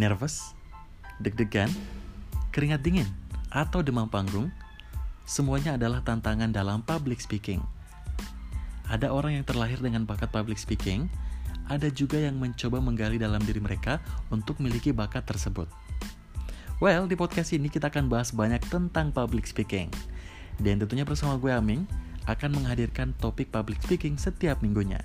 Nervous? Deg-degan? Keringat dingin? Atau demam panggung? Semuanya adalah tantangan dalam public speaking. Ada orang yang terlahir dengan bakat public speaking, ada juga yang mencoba menggali dalam diri mereka untuk memiliki bakat tersebut. Well, di podcast ini kita akan bahas banyak tentang public speaking. Dan tentunya bersama gue Aming akan menghadirkan topik public speaking setiap minggunya.